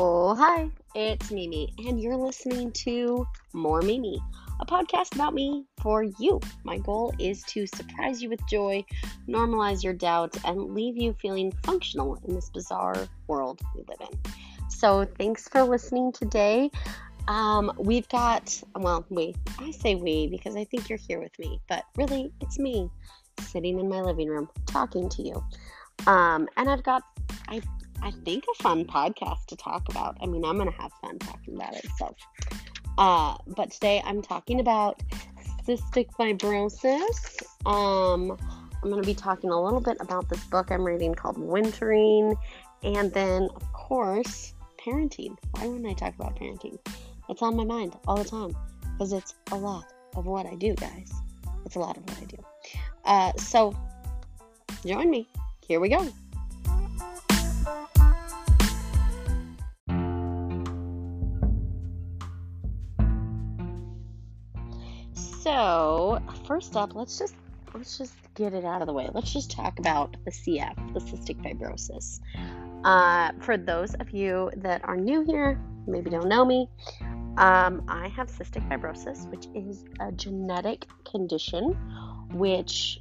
Oh, hi, it's Mimi, and you're listening to More Mimi, a podcast about me for you. My goal is to surprise you with joy, normalize your doubts, and leave you feeling functional in this bizarre world we live in. So, thanks for listening today. Um, we've got, well, we, I say we because I think you're here with me, but really, it's me sitting in my living room talking to you. Um, and I've got, I I think, a fun podcast to talk about. I mean, I'm going to have fun talking about it. So, uh, but today I'm talking about cystic fibrosis. Um, I'm going to be talking a little bit about this book I'm reading called Wintering, and then, of course, parenting. Why wouldn't I talk about parenting? It's on my mind all the time because it's a lot of what I do, guys. It's a lot of what I do. Uh, so, join me. Here we go. So, first up, let's just let's just get it out of the way. Let's just talk about the CF, the cystic fibrosis. Uh, for those of you that are new here, maybe don't know me, um, I have cystic fibrosis, which is a genetic condition which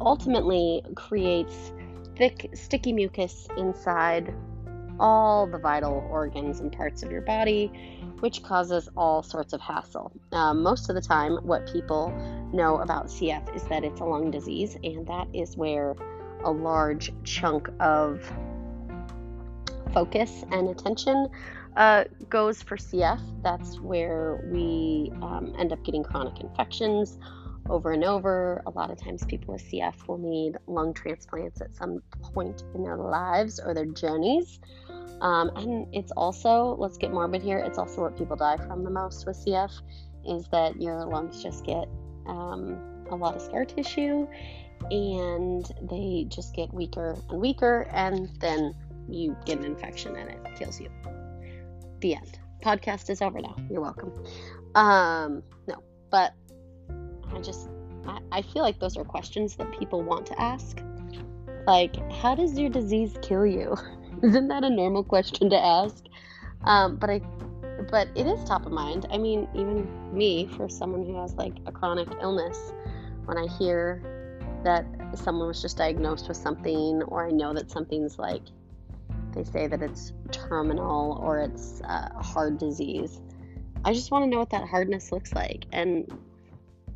ultimately creates thick, sticky mucus inside all the vital organs and parts of your body, which causes all sorts of hassle. Um, most of the time, what people know about CF is that it's a lung disease, and that is where a large chunk of focus and attention uh, goes for CF. That's where we um, end up getting chronic infections over and over. A lot of times, people with CF will need lung transplants at some point in their lives or their journeys. Um, and it's also, let's get morbid here, it's also what people die from the most with CF is that your lungs just get um, a lot of scar tissue and they just get weaker and weaker, and then you get an infection and it kills you. The end. Podcast is over now. You're welcome. Um, no, but I just, I, I feel like those are questions that people want to ask. Like, how does your disease kill you? Isn't that a normal question to ask? Um, but I, but it is top of mind. I mean, even me, for someone who has like a chronic illness, when I hear that someone was just diagnosed with something, or I know that something's like, they say that it's terminal or it's a hard disease. I just want to know what that hardness looks like and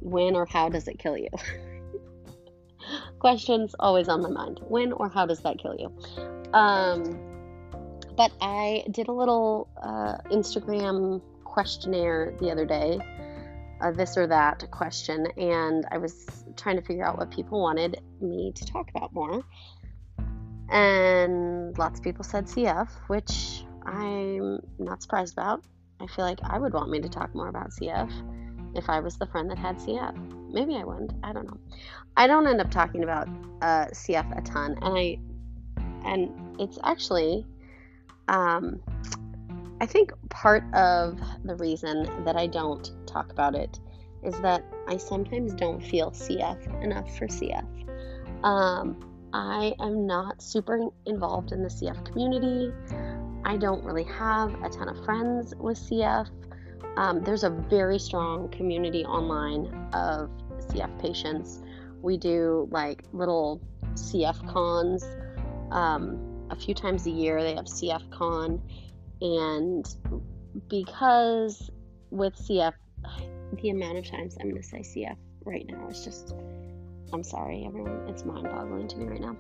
when or how does it kill you? Questions always on my mind. When or how does that kill you? Um, but I did a little uh, Instagram questionnaire the other day, a this or that question, and I was trying to figure out what people wanted me to talk about more. And lots of people said CF, which I'm not surprised about. I feel like I would want me to talk more about CF if I was the friend that had CF. Maybe I wouldn't. I don't know. I don't end up talking about uh, CF a ton, and I and it's actually um, I think part of the reason that I don't talk about it is that I sometimes don't feel CF enough for CF. Um, I am not super involved in the CF community. I don't really have a ton of friends with CF. Um, there's a very strong community online of CF patients. We do like little CF cons um, a few times a year. They have CF Con, and because with CF, the amount of times I'm going to say CF right now is just, I'm sorry, everyone, it's mind boggling to me right now.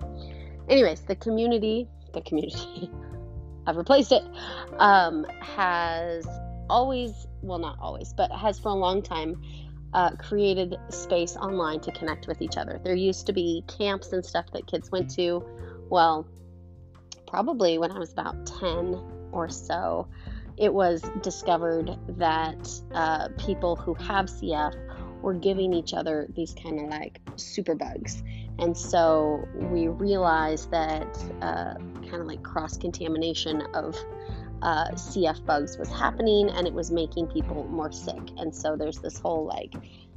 Anyways, the community, the community, I've replaced it, um, has always, well, not always, but has for a long time uh, created space online to connect with each other. There used to be camps and stuff that kids went to well, probably when I was about 10 or so, it was discovered that uh, people who have CF were giving each other these kind of like super bugs. And so we realized that uh, kind of like cross contamination of uh, CF bugs was happening and it was making people more sick. And so there's this whole like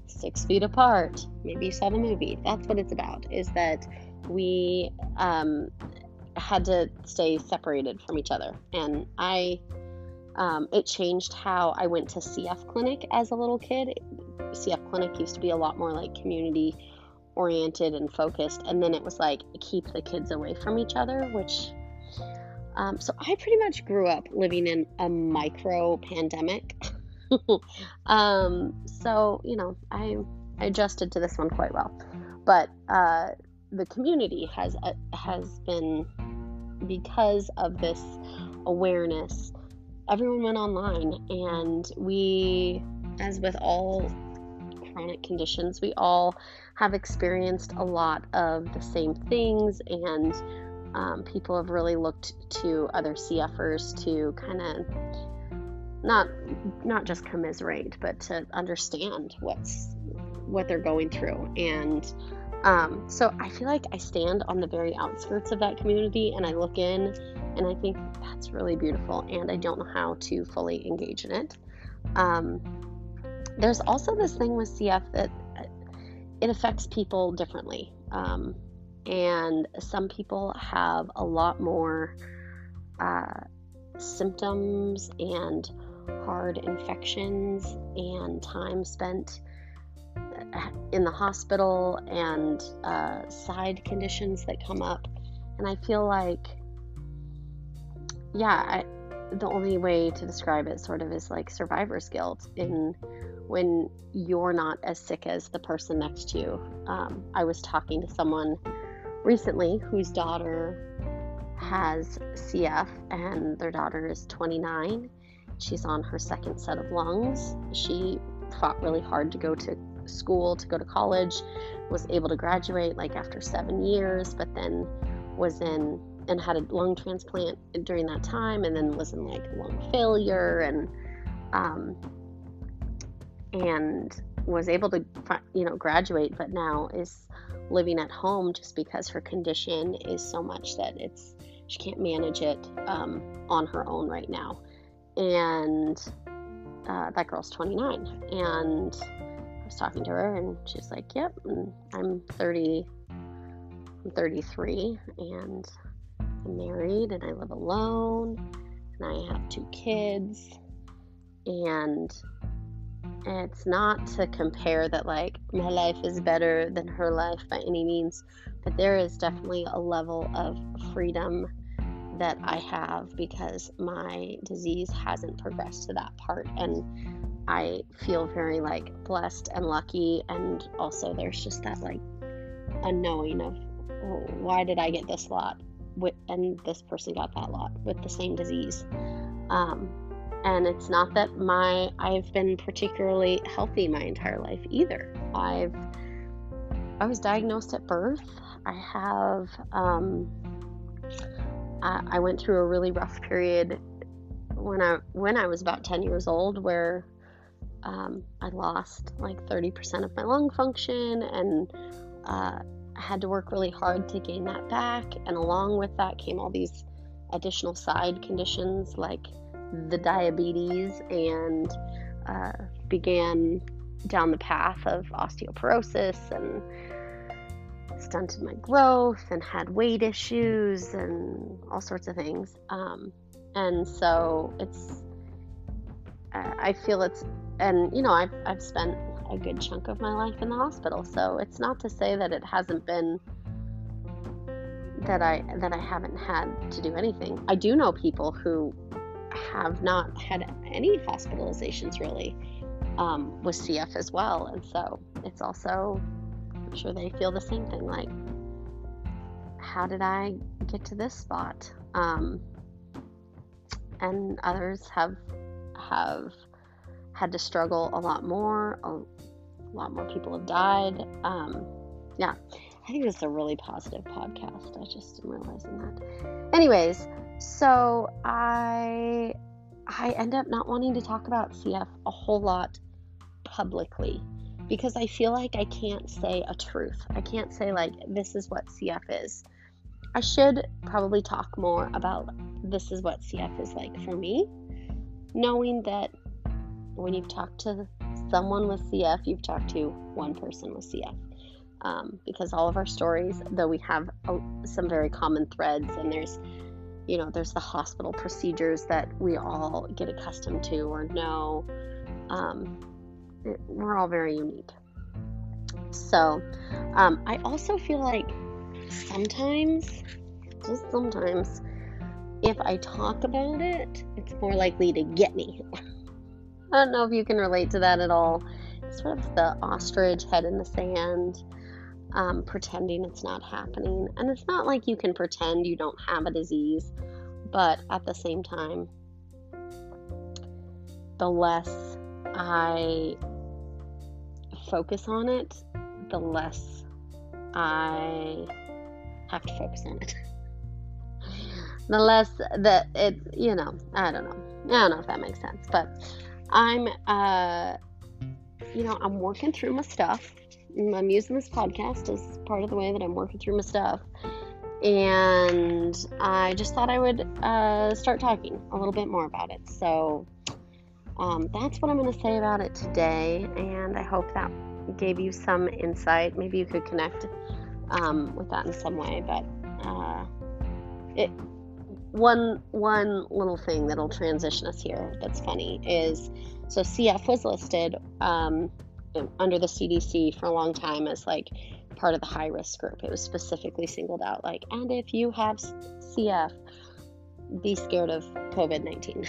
six feet apart. Maybe you saw the movie. That's what it's about, is that we um, had to stay separated from each other. And I, um, it changed how I went to CF clinic as a little kid. CF clinic used to be a lot more like community oriented and focused. And then it was like keep the kids away from each other, which, um, so I pretty much grew up living in a micro pandemic. um, so, you know, I, I adjusted to this one quite well. But, uh, the community has uh, has been because of this awareness everyone went online and we as with all chronic conditions we all have experienced a lot of the same things and um, people have really looked to other cfers to kind of not not just commiserate but to understand what's what they're going through. And um, so I feel like I stand on the very outskirts of that community and I look in and I think that's really beautiful and I don't know how to fully engage in it. Um, there's also this thing with CF that it affects people differently. Um, and some people have a lot more uh, symptoms and hard infections and time spent in the hospital and uh, side conditions that come up. And I feel like, yeah, I, the only way to describe it sort of is like survivor's guilt in when you're not as sick as the person next to you. Um, I was talking to someone recently whose daughter has CF and their daughter is 29. She's on her second set of lungs. She fought really hard to go to school to go to college, was able to graduate like after seven years, but then was in and had a lung transplant during that time, and then was in like lung failure and um, and was able to you know graduate, but now is living at home just because her condition is so much that it's she can't manage it um, on her own right now, and uh, that girl's 29 and was talking to her, and she's like, "Yep, I'm 30, I'm 33, and I'm married, and I live alone, and I have two kids, and." It's not to compare that, like, my life is better than her life by any means, but there is definitely a level of freedom that I have because my disease hasn't progressed to that part. And I feel very like blessed and lucky. And also, there's just that like unknowing of why did I get this lot with, and this person got that lot with the same disease. Um, and it's not that my I've been particularly healthy my entire life either. I've I was diagnosed at birth. I have um, I, I went through a really rough period when I when I was about 10 years old where um, I lost like 30% of my lung function and uh, had to work really hard to gain that back. And along with that came all these additional side conditions like the diabetes and uh, began down the path of osteoporosis and stunted my growth and had weight issues and all sorts of things. Um, and so it's, I feel it's and you know I've I've spent a good chunk of my life in the hospital, so it's not to say that it hasn't been that I that I haven't had to do anything. I do know people who have not had any hospitalizations really um, with CF as well, and so it's also I'm sure they feel the same thing. Like, how did I get to this spot? Um, and others have have had to struggle a lot more. A, lot more people have died. Um, yeah, I think this is a really positive podcast. I just am realizing that. Anyways, so I I end up not wanting to talk about CF a whole lot publicly because I feel like I can't say a truth. I can't say like this is what CF is. I should probably talk more about this is what CF is like for me, knowing that when you've talked to someone with CF, you've talked to one person with CF. um, because all of our stories, though we have a, some very common threads, and there's, you know, there's the hospital procedures that we all get accustomed to or know. Um, we're all very unique. So, um, I also feel like sometimes, just sometimes, if I talk about it, it's more likely to get me. I don't know if you can relate to that at all. Sort of the ostrich head in the sand um, pretending it's not happening. And it's not like you can pretend you don't have a disease, but at the same time, the less I focus on it, the less I have to focus on it. the less that it, you know, I don't know. I don't know if that makes sense, but I'm, uh, you know, I'm working through my stuff. I'm using this podcast as part of the way that I'm working through my stuff. And I just thought I would uh, start talking a little bit more about it. So um, that's what I'm going to say about it today. And I hope that gave you some insight. Maybe you could connect um, with that in some way. But uh, it, one one little thing that'll transition us here that's funny is so CF was listed. Um, under the CDC for a long time as like part of the high risk group. It was specifically singled out like, and if you have CF, be scared of COVID 19.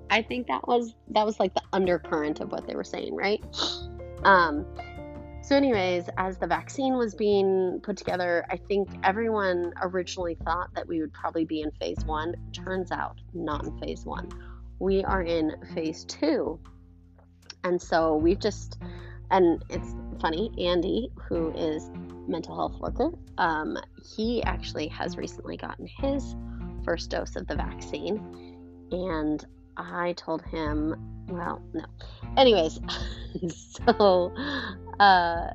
I think that was that was like the undercurrent of what they were saying, right? Um, so, anyways, as the vaccine was being put together, I think everyone originally thought that we would probably be in phase one. Turns out, not in phase one. We are in phase two. And so we've just and it's funny andy who is mental health worker um, he actually has recently gotten his first dose of the vaccine and i told him well no anyways so uh,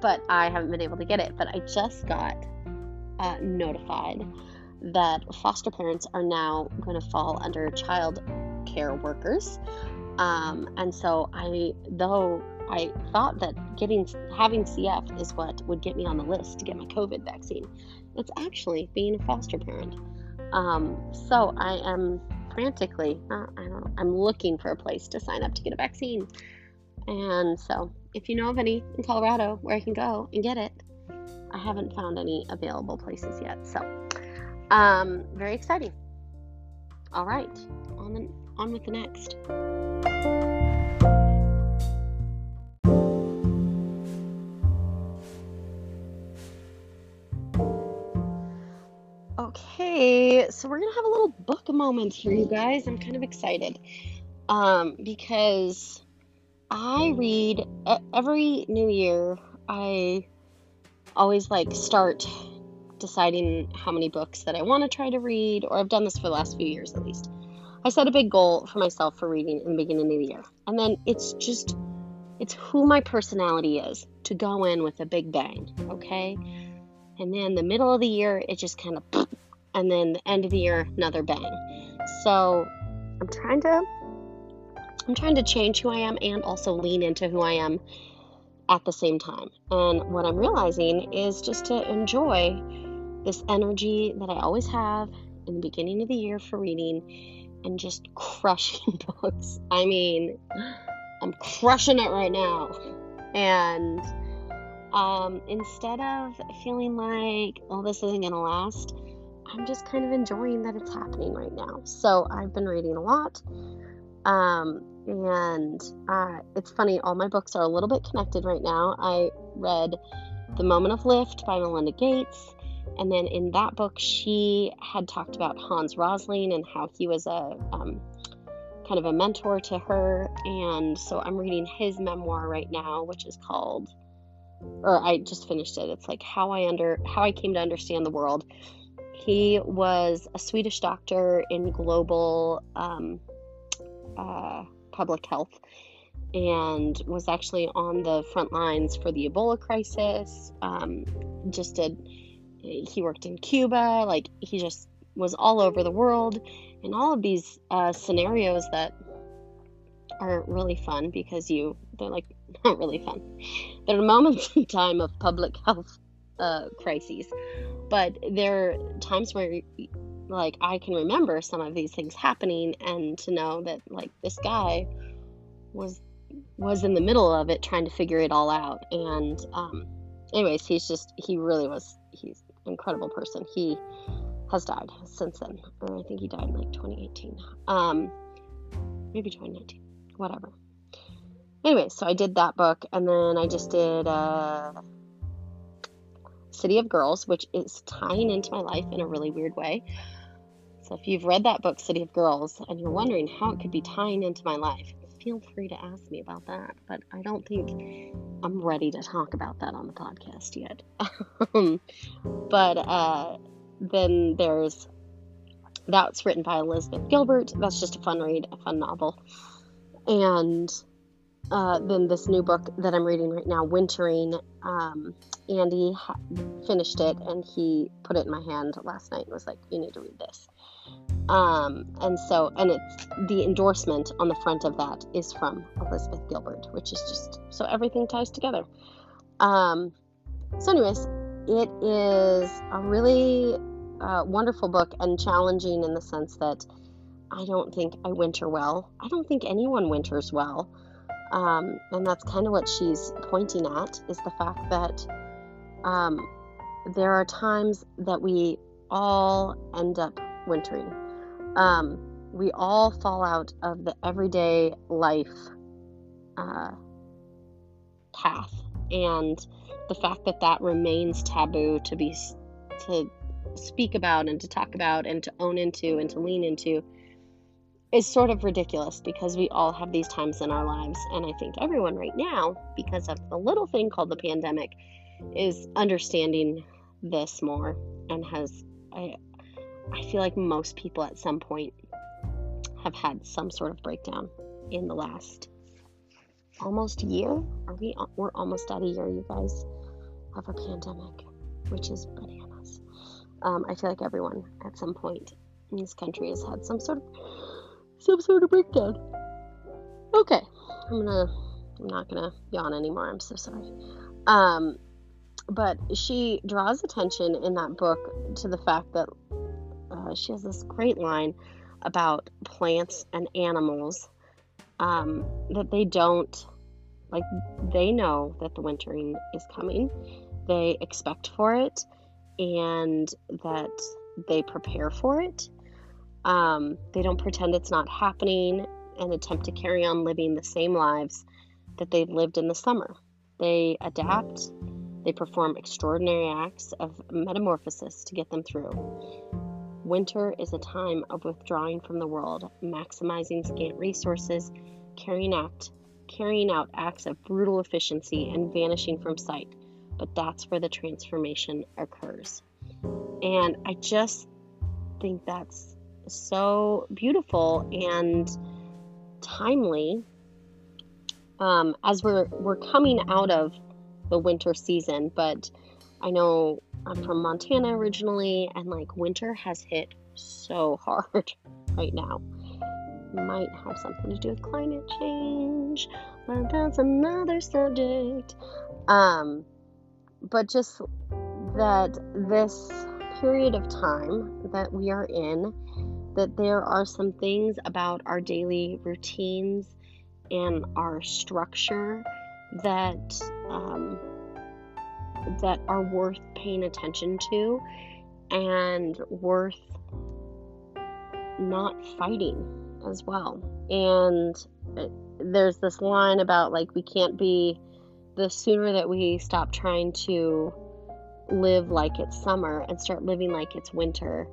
but i haven't been able to get it but i just got uh, notified that foster parents are now going to fall under child care workers um, and so i though I thought that getting having CF is what would get me on the list to get my COVID vaccine. It's actually being a foster parent. Um, so I am frantically, uh, I don't know, I'm looking for a place to sign up to get a vaccine. And so, if you know of any in Colorado where I can go and get it, I haven't found any available places yet. So, um, very exciting. All right, on the, on with the next. So we're gonna have a little book moment for you guys. I'm kind of excited um, because I read every new year. I always like start deciding how many books that I want to try to read, or I've done this for the last few years at least. I set a big goal for myself for reading in the beginning of the year, and then it's just it's who my personality is to go in with a big bang, okay? And then the middle of the year, it just kind of and then the end of the year another bang. So I'm trying to I'm trying to change who I am and also lean into who I am at the same time. And what I'm realizing is just to enjoy this energy that I always have in the beginning of the year for reading and just crushing books. I mean, I'm crushing it right now. And um, instead of feeling like, oh, this isn't going to last, I'm just kind of enjoying that it's happening right now. So I've been reading a lot. Um, and uh, it's funny, all my books are a little bit connected right now. I read The Moment of Lift by Melinda Gates. And then in that book, she had talked about Hans Rosling and how he was a um, kind of a mentor to her. And so I'm reading his memoir right now, which is called, or I just finished it. It's like how I under how I came to understand the world he was a Swedish doctor in global um, uh, public health and was actually on the front lines for the Ebola crisis. Um, just did, he worked in Cuba, like, he just was all over the world. And all of these uh, scenarios that are really fun because you, they're like not really fun. There are moments in time of public health uh, crises, but there are times where, like, I can remember some of these things happening, and to know that, like, this guy was was in the middle of it trying to figure it all out. And, um, anyways, he's just he really was he's an incredible person. He has died since then, or I think he died in like 2018. Um, maybe 2019, whatever. Anyway, so I did that book, and then I just did uh, City of Girls, which is tying into my life in a really weird way. So if you've read that book, City of Girls, and you're wondering how it could be tying into my life, feel free to ask me about that. But I don't think I'm ready to talk about that on the podcast yet. but uh, then there's that's written by Elizabeth Gilbert. That's just a fun read, a fun novel. And uh, then this new book that I'm reading right now, Wintering. Um, Andy ha- finished it and he put it in my hand last night and was like, "You need to read this." Um, and so, and it's the endorsement on the front of that is from Elizabeth Gilbert, which is just so everything ties together. Um, so, anyways, it is a really uh, wonderful book and challenging in the sense that I don't think I winter well. I don't think anyone winters well. Um, and that's kind of what she's pointing at is the fact that um, there are times that we all end up wintering. Um, we all fall out of the everyday life uh, path, and the fact that that remains taboo to be to speak about and to talk about and to own into and to lean into is sort of ridiculous because we all have these times in our lives. And I think everyone right now, because of the little thing called the pandemic, is understanding this more and has, I, I feel like most people at some point have had some sort of breakdown in the last almost year. Are we? We're almost at a year, you guys, of a pandemic, which is bananas. Um, I feel like everyone at some point in this country has had some sort of some sort of breakdown. Okay, I'm gonna. I'm not gonna yawn anymore. I'm so sorry. Um, but she draws attention in that book to the fact that uh, she has this great line about plants and animals um, that they don't like. They know that the wintering is coming. They expect for it, and that they prepare for it um, they don't pretend it's not happening and attempt to carry on living the same lives that they've lived in the summer. They adapt, they perform extraordinary acts of metamorphosis to get them through. Winter is a time of withdrawing from the world, maximizing scant resources, carrying out, carrying out acts of brutal efficiency, and vanishing from sight. But that's where the transformation occurs. And I just think that's so beautiful and timely um, as we're we're coming out of the winter season. But I know I'm from Montana originally, and like winter has hit so hard right now. Might have something to do with climate change, but that's another subject. Um, but just that this period of time that we are in that there are some things about our daily routines and our structure that um, that are worth paying attention to and worth not fighting as well. And uh, there's this line about like we can't be the sooner that we stop trying to live like it's summer and start living like it's winter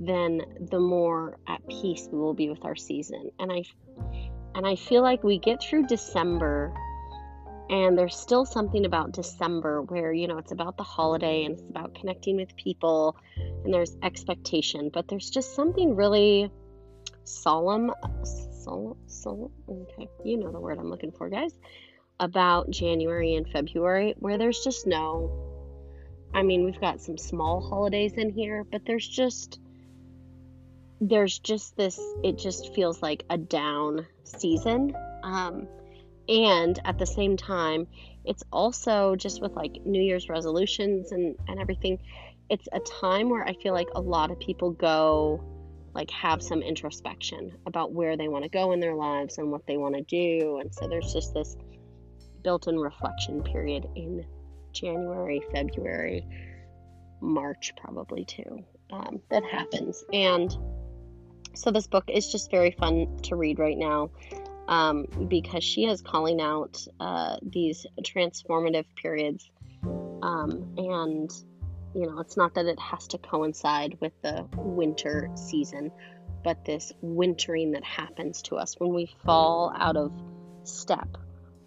then the more at peace we will be with our season. And I and I feel like we get through December and there's still something about December where, you know, it's about the holiday and it's about connecting with people and there's expectation, but there's just something really solemn solemn, solemn okay, you know the word I'm looking for, guys, about January and February where there's just no I mean, we've got some small holidays in here, but there's just there's just this it just feels like a down season um, and at the same time, it's also just with like New Year's resolutions and, and everything, it's a time where I feel like a lot of people go, like, have some introspection about where they want to go in their lives and what they want to do. And so there's just this built in reflection period in January, February, March, probably too, um, that happens. And so this book is just very fun to read right now um, because she is calling out uh, these transformative periods. Um, and, you know, it's not that it has to coincide with the winter season, but this wintering that happens to us when we fall out of step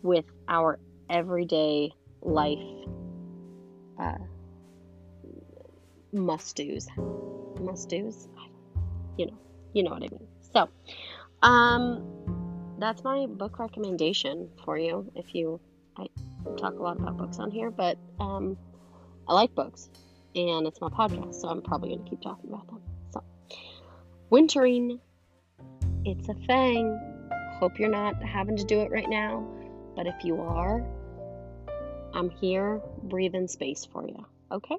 with our everyday life uh, must do's. Must do's? You know, you know what I mean. So, um, that's my book recommendation for you. If you, I talk a lot about books on here, but um, I like books, and it's my podcast, so I'm probably going to keep talking about them. So, wintering, it's a thing. Hope you're not having to do it right now, but if you are, I'm here breathing space for you. Okay?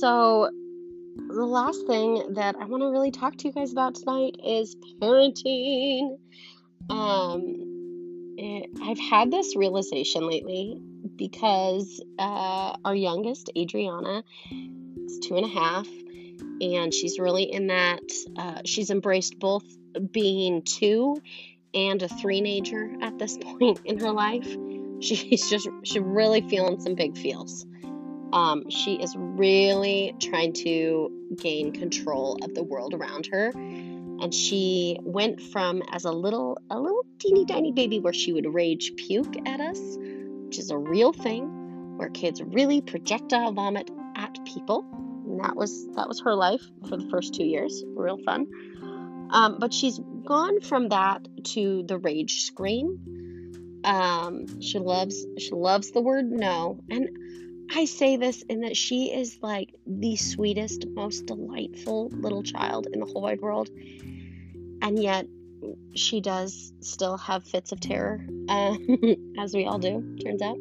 So, the last thing that I want to really talk to you guys about tonight is parenting. Um, it, I've had this realization lately because uh, our youngest, Adriana, is two and a half, and she's really in that. Uh, she's embraced both being two and a three-nager at this point in her life. She's just she's really feeling some big feels. Um, she is really trying to gain control of the world around her. And she went from as a little, a little teeny tiny baby where she would rage puke at us, which is a real thing, where kids really projectile vomit at people. And that was that was her life for the first two years. Real fun. Um, but she's gone from that to the rage scream. Um, she loves she loves the word no, and I say this in that she is like the sweetest, most delightful little child in the whole wide world. And yet, she does still have fits of terror, uh, as we all do, turns out.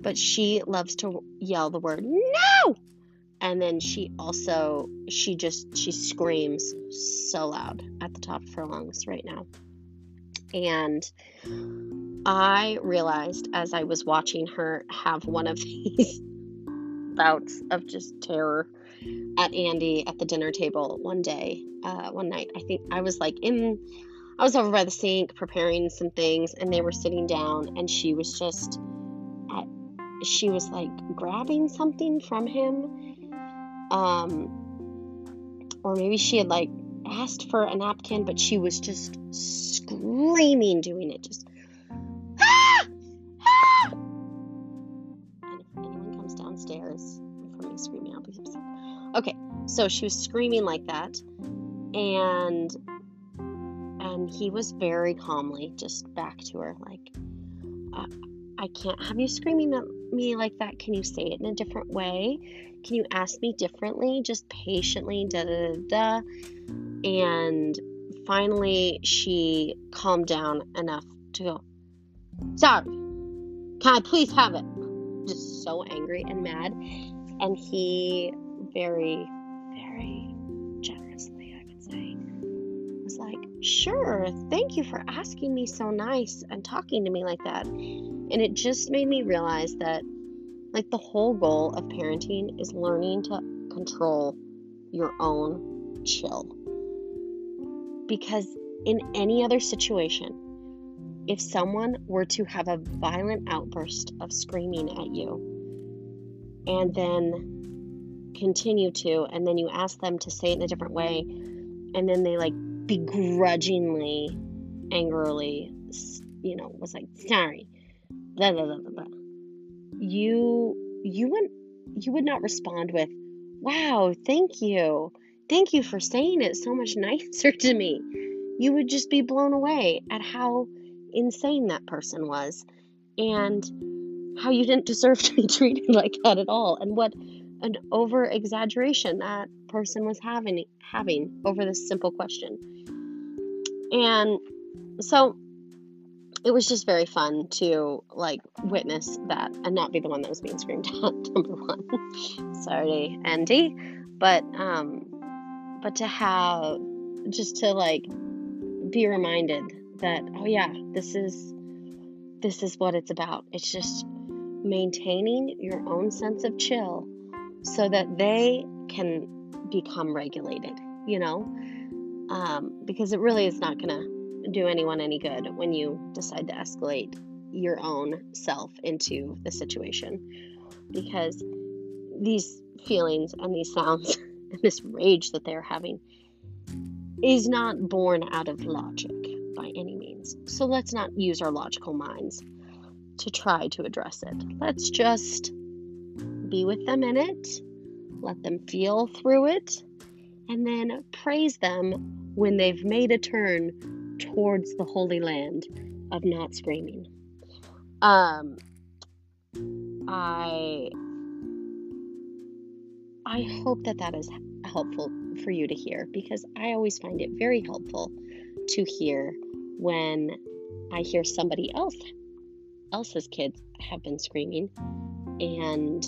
But she loves to yell the word no! And then she also, she just, she screams so loud at the top of her lungs right now. And I realized as I was watching her have one of these bouts of just terror at Andy at the dinner table one day, uh, one night. I think I was like in, I was over by the sink preparing some things, and they were sitting down, and she was just, at, she was like grabbing something from him, um, or maybe she had like asked for a napkin, but she was just screaming doing it, just downstairs from me screaming, I'll be upset. Okay, so she was screaming like that, and and he was very calmly just back to her, like, uh, I can't have you screaming at me like that. Can you say it in a different way? Can you ask me differently? Just patiently, da da da da. And finally, she calmed down enough to go, Sorry, can I please have it? Just so angry and mad. And he very, very generously, I would say, was like, Sure, thank you for asking me so nice and talking to me like that. And it just made me realize that, like, the whole goal of parenting is learning to control your own chill because in any other situation, if someone were to have a violent outburst of screaming at you and then continue to, and then you ask them to say it in a different way, and then they like begrudgingly, angrily, you know, was like, sorry, blah, blah, blah, blah. You, you would, you would not respond with, wow, thank you Thank you for saying it so much nicer to me. You would just be blown away at how insane that person was and how you didn't deserve to be treated like that at all and what an over exaggeration that person was having having over this simple question. And so it was just very fun to like witness that and not be the one that was being screamed at number one sorry andy but um but to have just to like be reminded that oh yeah this is this is what it's about. It's just maintaining your own sense of chill so that they can become regulated you know? Um, because it really is not going to do anyone any good when you decide to escalate your own self into the situation. Because these feelings and these sounds and this rage that they're having is not born out of logic by any means. So let's not use our logical minds to try to address it. Let's just be with them in it, let them feel through it, and then praise them when they've made a turn towards the Holy Land of not screaming. Um, I I hope that that is helpful for you to hear because I always find it very helpful to hear when I hear somebody else else's kids have been screaming and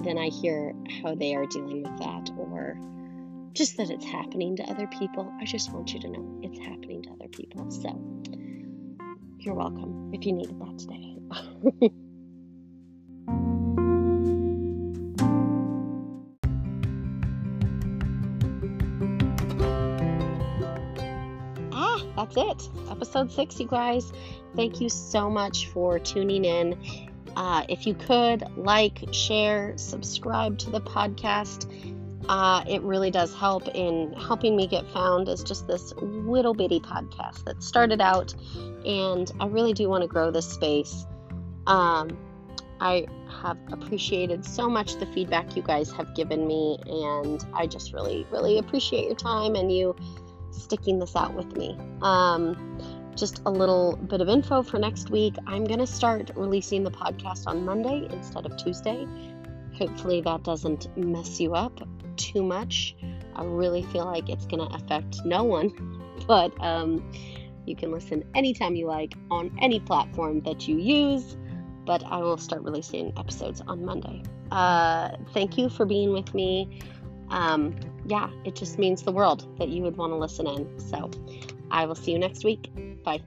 then I hear how they are dealing with that or just that it's happening to other people. I just want you to know it's happening to other people. So you're welcome if you needed that today. it. Episode six, you guys. Thank you so much for tuning in. Uh, if you could like, share, subscribe to the podcast, uh, it really does help in helping me get found as just this little bitty podcast that started out, and I really do want to grow this space. Um, I have appreciated so much the feedback you guys have given me, and I just really, really appreciate your time and you sticking this out with me. Um, just a little bit of info for next week. I'm going to start releasing the podcast on Monday instead of Tuesday. Hopefully, that doesn't mess you up too much. I really feel like it's going to affect no one, but um, you can listen anytime you like on any platform that you use. But I will start releasing episodes on Monday. Uh, thank you for being with me um, yeah, it just means the world that you would want to listen in. So I will see you next week. Bye.